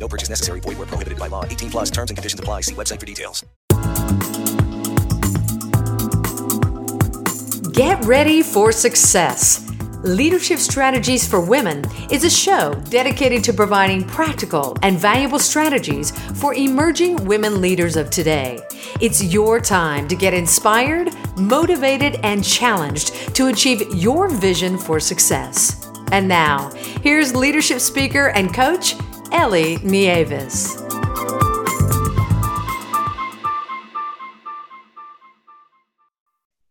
No purchase necessary. Void where prohibited by law. 18 plus terms and conditions apply. See website for details. Get ready for success. Leadership Strategies for Women is a show dedicated to providing practical and valuable strategies for emerging women leaders of today. It's your time to get inspired, motivated, and challenged to achieve your vision for success. And now, here's leadership speaker and coach, Ellie Nieves.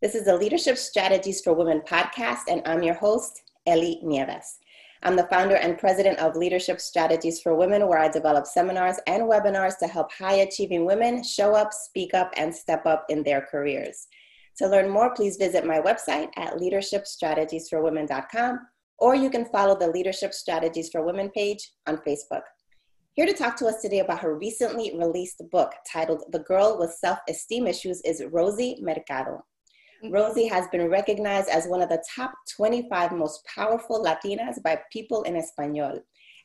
This is the Leadership Strategies for Women podcast, and I'm your host, Ellie Nieves. I'm the founder and president of Leadership Strategies for Women, where I develop seminars and webinars to help high achieving women show up, speak up, and step up in their careers. To learn more, please visit my website at leadershipstrategiesforwomen.com, or you can follow the Leadership Strategies for Women page on Facebook. Here to talk to us today about her recently released book titled The Girl with Self Esteem Issues is Rosie Mercado. Mm-hmm. Rosie has been recognized as one of the top 25 most powerful Latinas by People in Espanol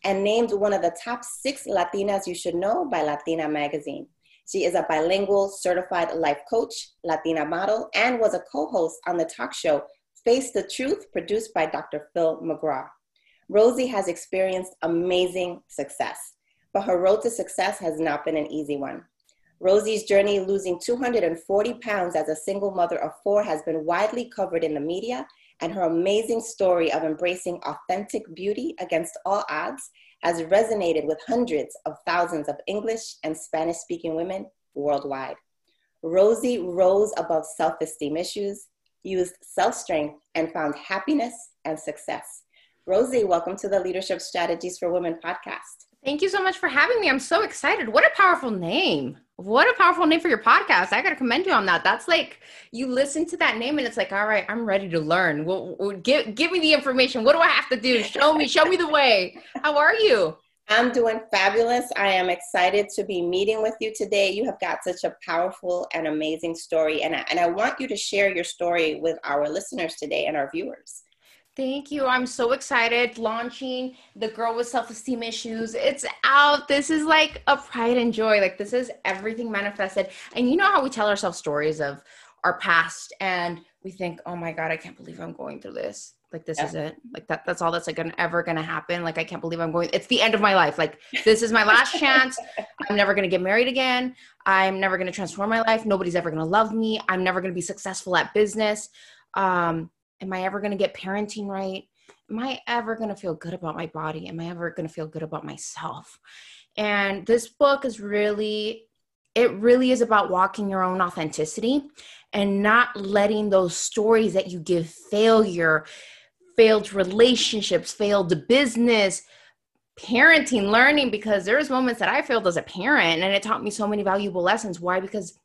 and named one of the top six Latinas you should know by Latina Magazine. She is a bilingual certified life coach, Latina model, and was a co host on the talk show Face the Truth, produced by Dr. Phil McGraw. Rosie has experienced amazing success, but her road to success has not been an easy one. Rosie's journey losing 240 pounds as a single mother of four has been widely covered in the media, and her amazing story of embracing authentic beauty against all odds has resonated with hundreds of thousands of English and Spanish speaking women worldwide. Rosie rose above self esteem issues, used self strength, and found happiness and success. Rosie, welcome to the Leadership Strategies for Women podcast. Thank you so much for having me. I'm so excited. What a powerful name. What a powerful name for your podcast. I got to commend you on that. That's like you listen to that name and it's like, all right, I'm ready to learn. Well, give give me the information. What do I have to do? Show me, show me the way. How are you? I'm doing fabulous. I am excited to be meeting with you today. You have got such a powerful and amazing story and I, and I want you to share your story with our listeners today and our viewers. Thank you. I'm so excited launching The Girl with Self Esteem Issues. It's out. This is like a pride and joy. Like, this is everything manifested. And you know how we tell ourselves stories of our past and we think, oh my God, I can't believe I'm going through this. Like, this yeah. is it. Like, that, that's all that's like gonna, ever to happen. Like, I can't believe I'm going, it's the end of my life. Like, this is my last chance. I'm never to get married again. I'm never to transform my life. Nobody's ever to love me. I'm never to be successful at business. Um, am I ever to get parenting right? Am I ever to feel good about my body? Am I ever to feel good about myself? And this book is really, it really is about walking your own authenticity and not letting those stories that you give failure, failed relationships, failed business, parenting, learning, because there's moments that I failed as a parent and it taught me so many valuable lessons. Why? Because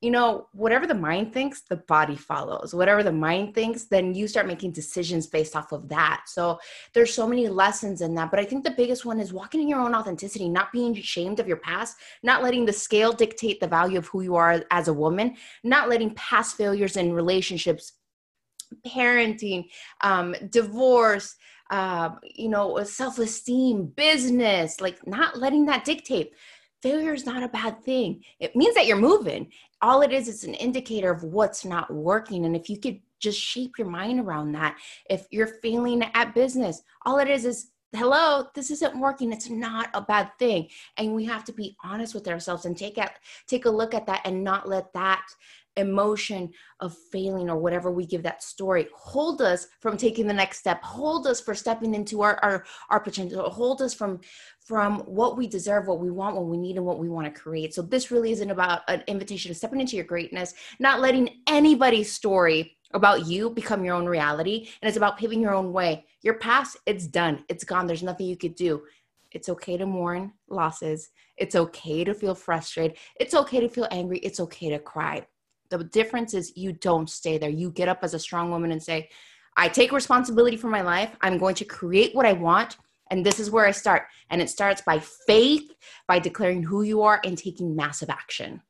you know, whatever the mind thinks, the body follows. Whatever the mind thinks, then you start making decisions based off of that. So there's so many lessons in that. But I think the biggest one is walking in your own authenticity, not being ashamed of your past, not letting the scale dictate the value of who you are as a woman, not letting past failures in relationships, parenting, um, divorce, uh, you know, self esteem, business, like not letting that dictate. Failure is not a bad thing. It means that you're moving. All it is is an indicator of what's not working. And if you could just shape your mind around that if you're failing at business all it is is hello this isn't working. It's not a bad thing. And we have to be honest with ourselves and take at take a look at that and not let that emotion of failing or whatever we give that story. Hold us from taking the next step. Hold us for stepping into our our, our potential. Hold us from from what we deserve what we want what we need and what we want to create. So this really isn't about an invitation to stepping into your greatness not letting anybody's story about you become your own reality. And it's about paving your own way. Your past it's done. It's gone. There's nothing you could do. It's okay to mourn losses. It's okay to feel frustrated. It's okay to feel angry. It's okay to cry. The difference is you don't stay there. You get up as a strong woman and say, I take responsibility for my life. I'm going to create what I want. And this is where I start. And it starts by faith, by declaring who you are and taking massive action.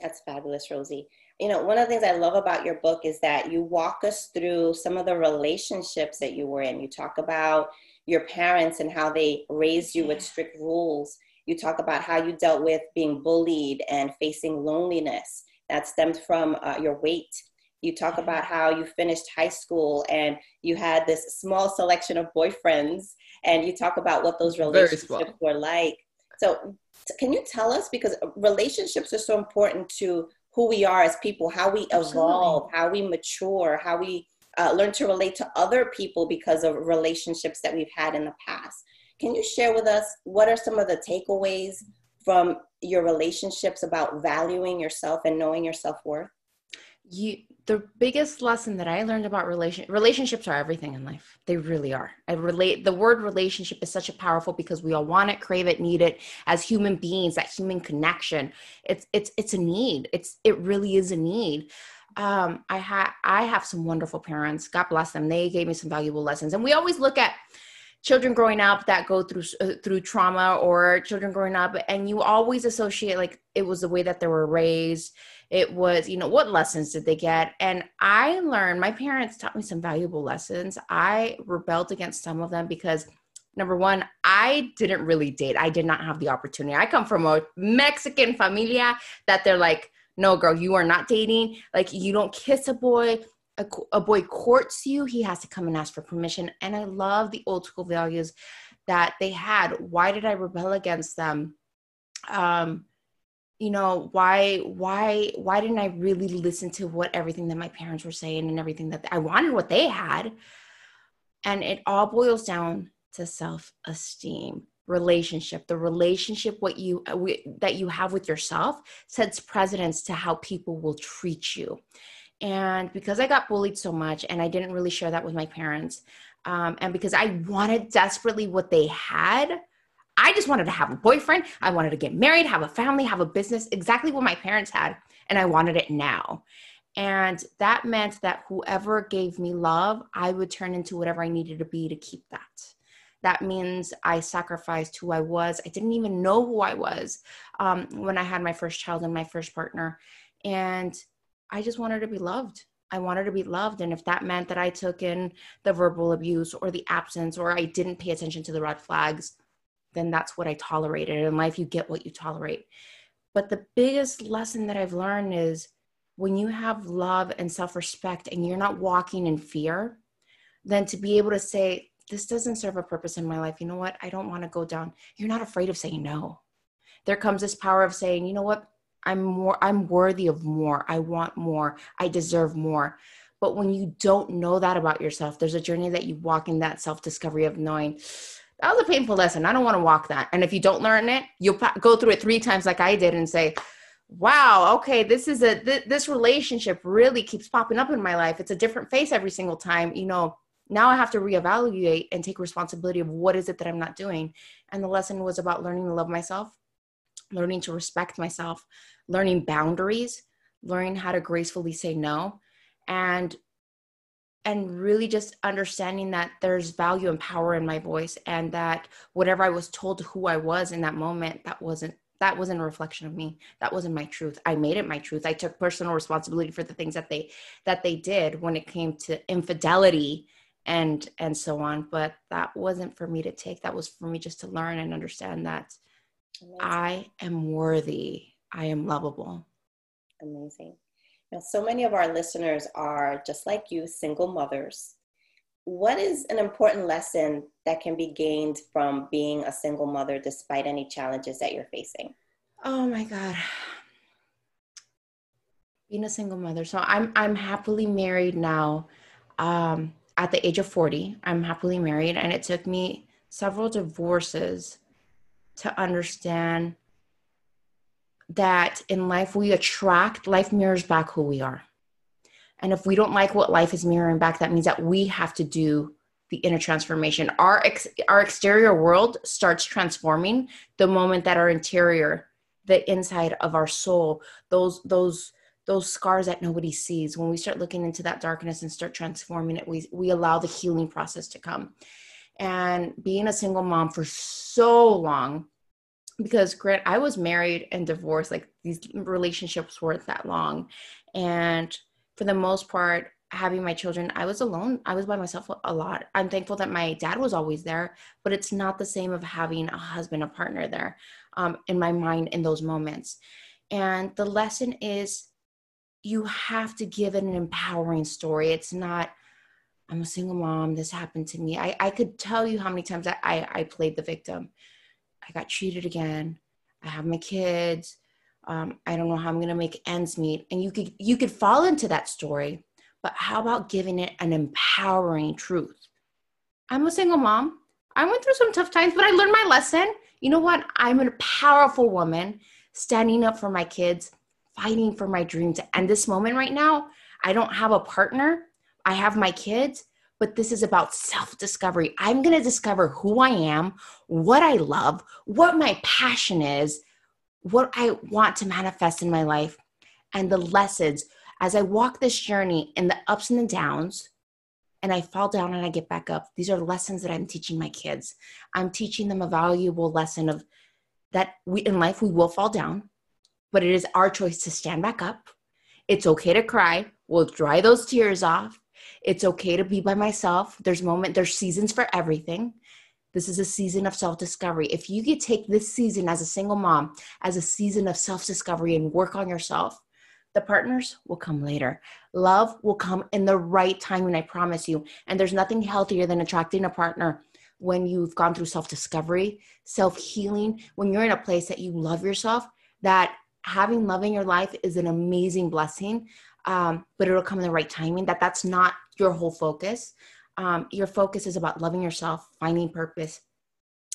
That's fabulous, Rosie. You know, one of the things I love about your book is that you walk us through some of the relationships that you were in. You talk about your parents and how they raised you with strict rules. You talk about how you dealt with being bullied and facing loneliness that stemmed from uh, your weight. You talk about how you finished high school and you had this small selection of boyfriends, and you talk about what those relationships were like. So, can you tell us because relationships are so important to who we are as people, how we evolve, Absolutely. how we mature, how we uh, learn to relate to other people because of relationships that we've had in the past. Can you share with us what are some of the takeaways from your relationships about valuing yourself and knowing your self worth? You, the biggest lesson that I learned about relation relationships are everything in life. They really are. I relate the word relationship is such a powerful because we all want it, crave it, need it as human beings. That human connection. It's it's it's a need. It's it really is a need um, I had I have some wonderful parents. God bless them. They gave me some valuable lessons, and we always look at children growing up that go through uh, through trauma or children growing up and you always associate like it was the way that they were raised. It was you know what lessons did they get? And i learned my parents taught me some valuable lessons. I rebelled against some of them because number one i didn't really date. I did not have the opportunity. I come from a mexican familia that they're like no girl you are not dating. Like you don't kiss a boy a, a, boy courts you he has to come and ask for permission. And i love the old school values that they had. Why did i rebel against them? Um you know why why why didn't i really listen to what everything that my parents were saying and everything that i wanted what they had? And it all boils down to self esteem relationship the relationship what you uh, that you have with yourself sets precedence to how people will treat you and because i got bullied so much and i didn't really share that with my parents um, and because i wanted desperately what they had i just wanted to have a boyfriend i wanted to get married have a family have a business exactly what my parents had and i wanted it now and that meant that whoever gave me love i would turn into whatever i needed to be to keep that that means I sacrificed who I was. I didn't even know who I was um, when I had my first child and my first partner. And I just wanted to be loved. I wanted to be loved. And if that meant that I took in the verbal abuse or the absence or I didn't pay attention to the red flags, then that's what I tolerated. In life, you get what you tolerate. But the biggest lesson that I've learned is when you have love and self respect and you're not walking in fear, then to be able to say, this doesn't serve a purpose in my life. You know what? I don't want to go down. You're not afraid of saying no. There comes this power of saying, you know what? I'm more, I'm worthy of more. I want more. I deserve more. But when you don't know that about yourself, there's a journey that you walk in that self discovery of knowing that was a painful lesson. I don't want to walk that. And if you don't learn it, you'll go through it three times like I did and say, wow, okay, this is a, th- this relationship really keeps popping up in my life. It's a different face every single time. You know, now I have to reevaluate and take responsibility of what is it that I'm not doing. And the lesson was about learning to love myself, learning to respect myself, learning boundaries, learning how to gracefully say no, and and really just understanding that there's value and power in my voice and that whatever I was told who I was in that moment, that wasn't that wasn't a reflection of me. That wasn't my truth. I made it my truth. I took personal responsibility for the things that they that they did when it came to infidelity and and so on. But that wasn't for me to take. That was for me just to learn and understand that Amazing. i am worthy i am lovable Amazing. Now, so many of our listeners are just like you, single mothers. What is an important lesson that can be gained from being a single mother despite any challenges that you're facing? Oh my God. Being a single mother. So I'm I'm happily married now. Um, at the age of 40. I'm happily married, and it took me several divorces to understand that in life we attract, life mirrors back who we are. And if we don't like what life is mirroring back, that means that we have to do the inner transformation. Our ex- our exterior world starts transforming the moment that our interior, the inside of our soul, those those those scars that nobody sees, when we start looking into that darkness and start transforming it, we we allow the healing process to come. And being a single mom for so long, because Grant, I was married and divorced, like these relationships weren't that long. And for the most part, having my children, I was alone. I was by myself a lot. I'm thankful that my dad was always there, but it's not the same of having a husband, a partner there um, in my mind in those moments. And the lesson is you have to give it an empowering story. It's not, I'm a single mom, this happened to me. I, I could tell you how many times I, I, I played the victim. I got cheated again. I have my kids. Um, I don't know how I'm going to make ends meet. And you could you could fall into that story, but how about giving it an empowering truth? I'm a single mom. I went through some tough times, but I learned my lesson. You know what? I'm a powerful woman standing up for my kids, fighting for my dreams. And this moment right now, I don't have a partner. I have my kids, but this is about self discovery. I'm going to discover who I am, what I love, what my passion is, what I want to manifest in my life, and the lessons as I walk this journey in the ups and the downs. And I fall down and I get back up. These are lessons that I'm teaching my kids. I'm teaching them a valuable lesson of that we in life we will fall down, but it is our choice to stand back up. It's okay to cry. We'll dry those tears off. It's okay to be by myself. There's moment, there's seasons for everything. This is a season of self discovery. If you could take this season as a single mom as a season of self discovery and work on yourself, the partners will come later. Love will come in the right time, and I promise you. And there's nothing healthier than attracting a partner when you've gone through self discovery, self healing, when you're in a place that you love yourself, that having love in your life is an amazing blessing. Um, but it'll come in the right timing. That that's not your whole focus. Um, your focus is about loving yourself, finding purpose,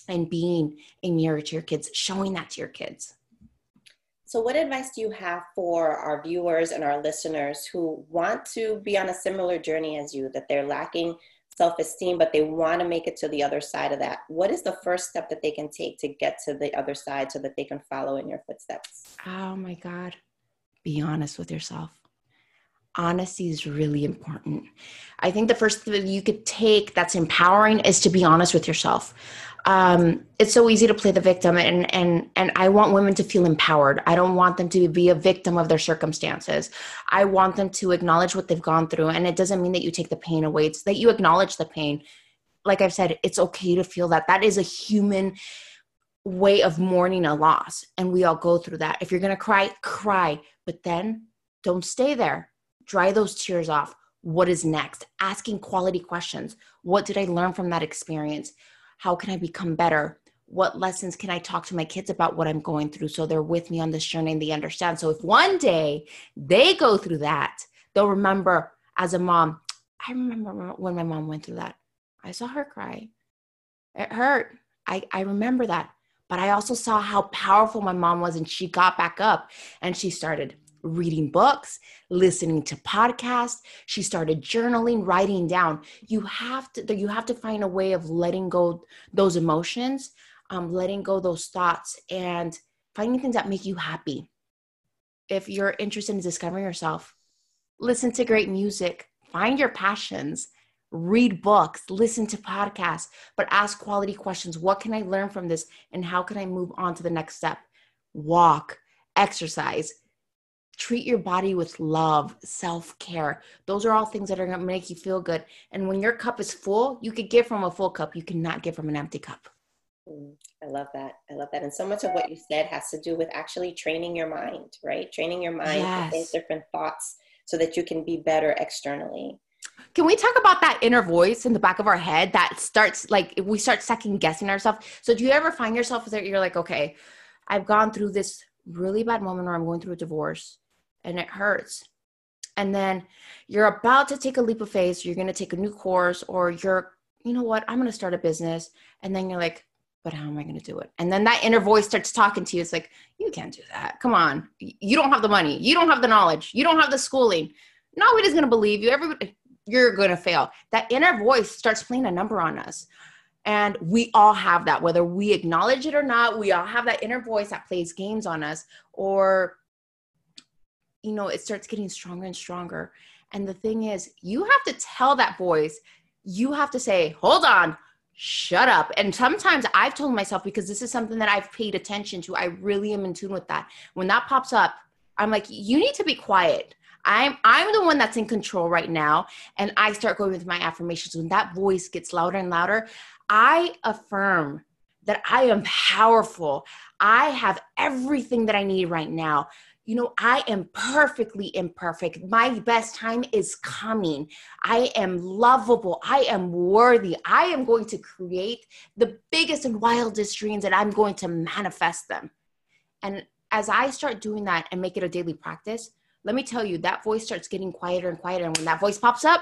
and being a mirror to your kids, showing that to your kids. So, what advice do you have for our viewers and our listeners who want to be on a similar journey as you, that they're lacking self esteem, but they want to make it to the other side of that? What is the first step that they can take to get to the other side so that they can follow in your footsteps? Oh my God. Be honest with yourself honesty is really important. I think the first thing you could take that's empowering is to be honest with yourself. Um, it's so easy to play the victim, and and and I want women to feel empowered. I don't want them to be a victim of their circumstances. I want them to acknowledge what they've gone through, and it doesn't mean that you take the pain away. It's that you acknowledge the pain. Like I've said, it's okay to feel that. That is a human way of mourning a loss, and we all go through that. If you're gonna cry, cry, but then don't stay there dry those tears off. What is next? Asking quality questions. What did I learn from that experience? How can I become better? What lessons can I talk to my kids about what I'm going through so they're with me on this journey and they understand? So if one day they go through that, they'll remember as a mom, I remember when my mom went through that. I saw her cry. It hurt. I, I remember that. But I also saw how powerful my mom was, and she got back up and she started reading books, listening to podcasts. She started journaling, writing down. You have to you have to find a way of letting go those emotions, um, letting go those thoughts, and finding things that make you happy. If you're interested in discovering yourself, listen to great music, find your passions, read books, listen to podcasts, but ask quality questions. What can I learn from this, and how can I move on to the next step? Walk, exercise, treat your body with love, self care. Those are all things that are going to make you feel good. And when your cup is full, you could give from a full cup. You cannot give from an empty cup. Mm, I love that. I love that. And so much of what you said has to do with actually training your mind, right? Training your mind yes. to think different thoughts so that you can be better externally. Can we talk about that inner voice in the back of our head that starts like we start second guessing ourselves? So do you ever find yourself that you're like, okay, I've gone through this really bad moment where I'm going through a divorce and it hurts. And then you're about to take a leap of faith, you're going to take a new course, or you're, you know what, I'm going to start a business. And then you're like, but how am I going to do it? And then that inner voice starts talking to you. It's like, you can't do that. Come on. You don't have the money. You don't have the knowledge. You don't have the schooling. Nobody's going to believe you. Everybody, you're going to fail. That inner voice starts playing a number on us. And we all have that, whether we acknowledge it or not. We all have that inner voice that plays games on us, or, you know, it starts getting stronger and stronger. And the thing is, you have to tell that voice, you have to say, hold on, shut up. And sometimes I've told myself, because this is something that I've paid attention to, I really am in tune with that. When that pops up, I'm like, you need to be quiet. I'm I'm the one that's in control right now. And I start going with my affirmations. When that voice gets louder and louder, I affirm that I am powerful. I have everything that I need right now. You know, I am perfectly imperfect. My best time is coming. I am lovable. I am worthy. I am going to create the biggest and wildest dreams and I'm going to manifest them. And as I start doing that and make it a daily practice, let me tell you, that voice starts getting quieter and quieter. And when that voice pops up,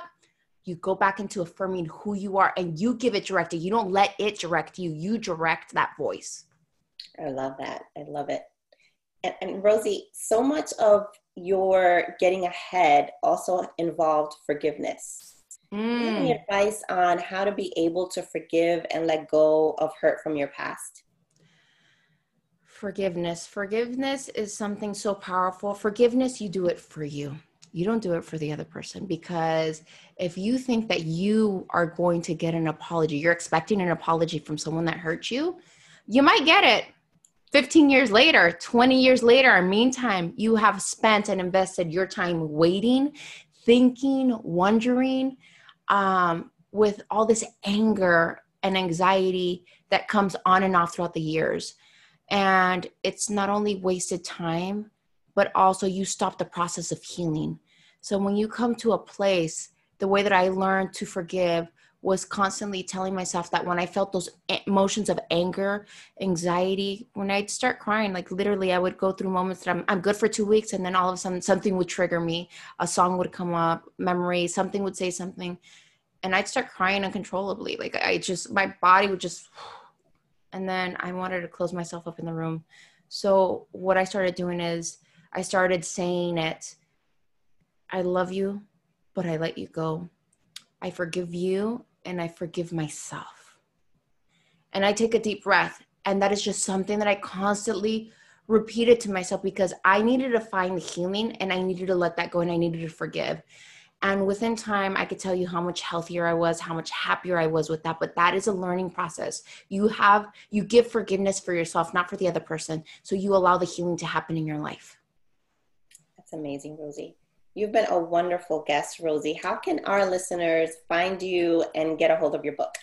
you go back into affirming who you are and you give it directed. You don't let it direct you, you direct that voice. I love that. I love it. And, Rosie, so much of your getting ahead also involved forgiveness. Mm. Any advice on how to be able to forgive and let go of hurt from your past? Forgiveness. Forgiveness is something so powerful. Forgiveness, you do it for you. You don't do it for the other person because if you think that you are going to get an apology, you're expecting an apology from someone that hurt you, you might get it 15 years later, 20 years later. Meantime, you have spent and invested your time waiting, thinking, wondering, um, with all this anger and anxiety that comes on and off throughout the years. And it's not only wasted time, but also you stop the process of healing. So when you come to a place, the way that I learned to forgive was constantly telling myself that when I felt those emotions of anger, anxiety, when I'd start crying, like literally, I would go through moments that I'm, I'm good for two weeks, and then all of a sudden something would trigger me. A song would come up, memory, something would say something, and I'd start crying uncontrollably. Like I just, my body would just and then I wanted to close myself up in the room. So what I started doing is I started saying it I love you, but I let you go. I forgive you and I forgive myself. And I take a deep breath. And that is just something that I constantly repeated to myself because I needed to find the healing and I needed to let that go and I needed to forgive. And within time, I could tell you how much healthier I was, how much happier I was with that. But that is a learning process. You have, you give forgiveness for yourself, not for the other person. So you allow the healing to happen in your life. That's amazing, Rosie. You've been a wonderful guest, Rosie. How can our listeners find you and get a hold of your book?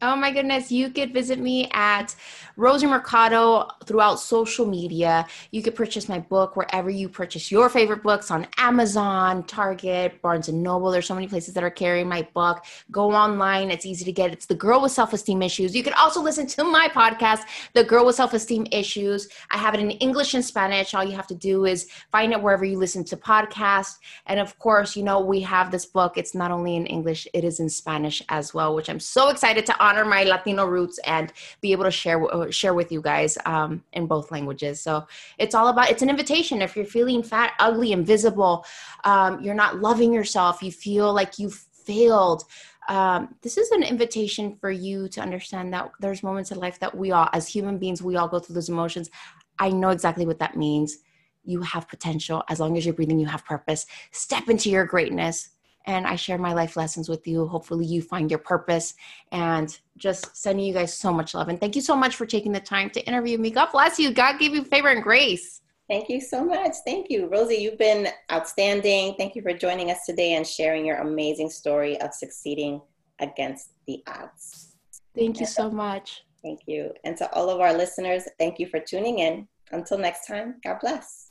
Oh my goodness, you could visit me at Rosie Mercado throughout social media. You could purchase my book wherever you purchase your favorite books on Amazon, Target, Barnes and Noble. There's so many places that are carrying my book. Go online, it's easy to get. It's The Girl with Self Esteem Issues. You could also listen to my podcast, The Girl with Self Esteem Issues. I have it in English and Spanish. All you have to do is find it wherever you listen to podcasts. And of course, you know, we have this book. It's not only in English, it is in Spanish as well, which I'm so excited to honor my Latino roots and be able to share uh, share with you guys um, in both languages. So it's all about it's an invitation. If you're feeling fat, ugly, invisible, um, you're not loving yourself, you feel like you've failed. Um, this is an invitation for you to understand that there's moments in life that we all, as human beings, we all go through those emotions. I know exactly what that means. You have potential. As long as you're breathing, you have purpose. Step into your greatness and I share my life lessons with you. Hopefully, you find your purpose and just sending you guys so much love. And thank you so much for taking the time to interview me. God bless you. God give you favor and grace. Thank you so much. Thank you. Rosie, you've been outstanding. Thank you for joining us today and sharing your amazing story of succeeding against the odds. Thank you so much. Thank you. And to all of our listeners, thank you for tuning in. Until next time, God bless.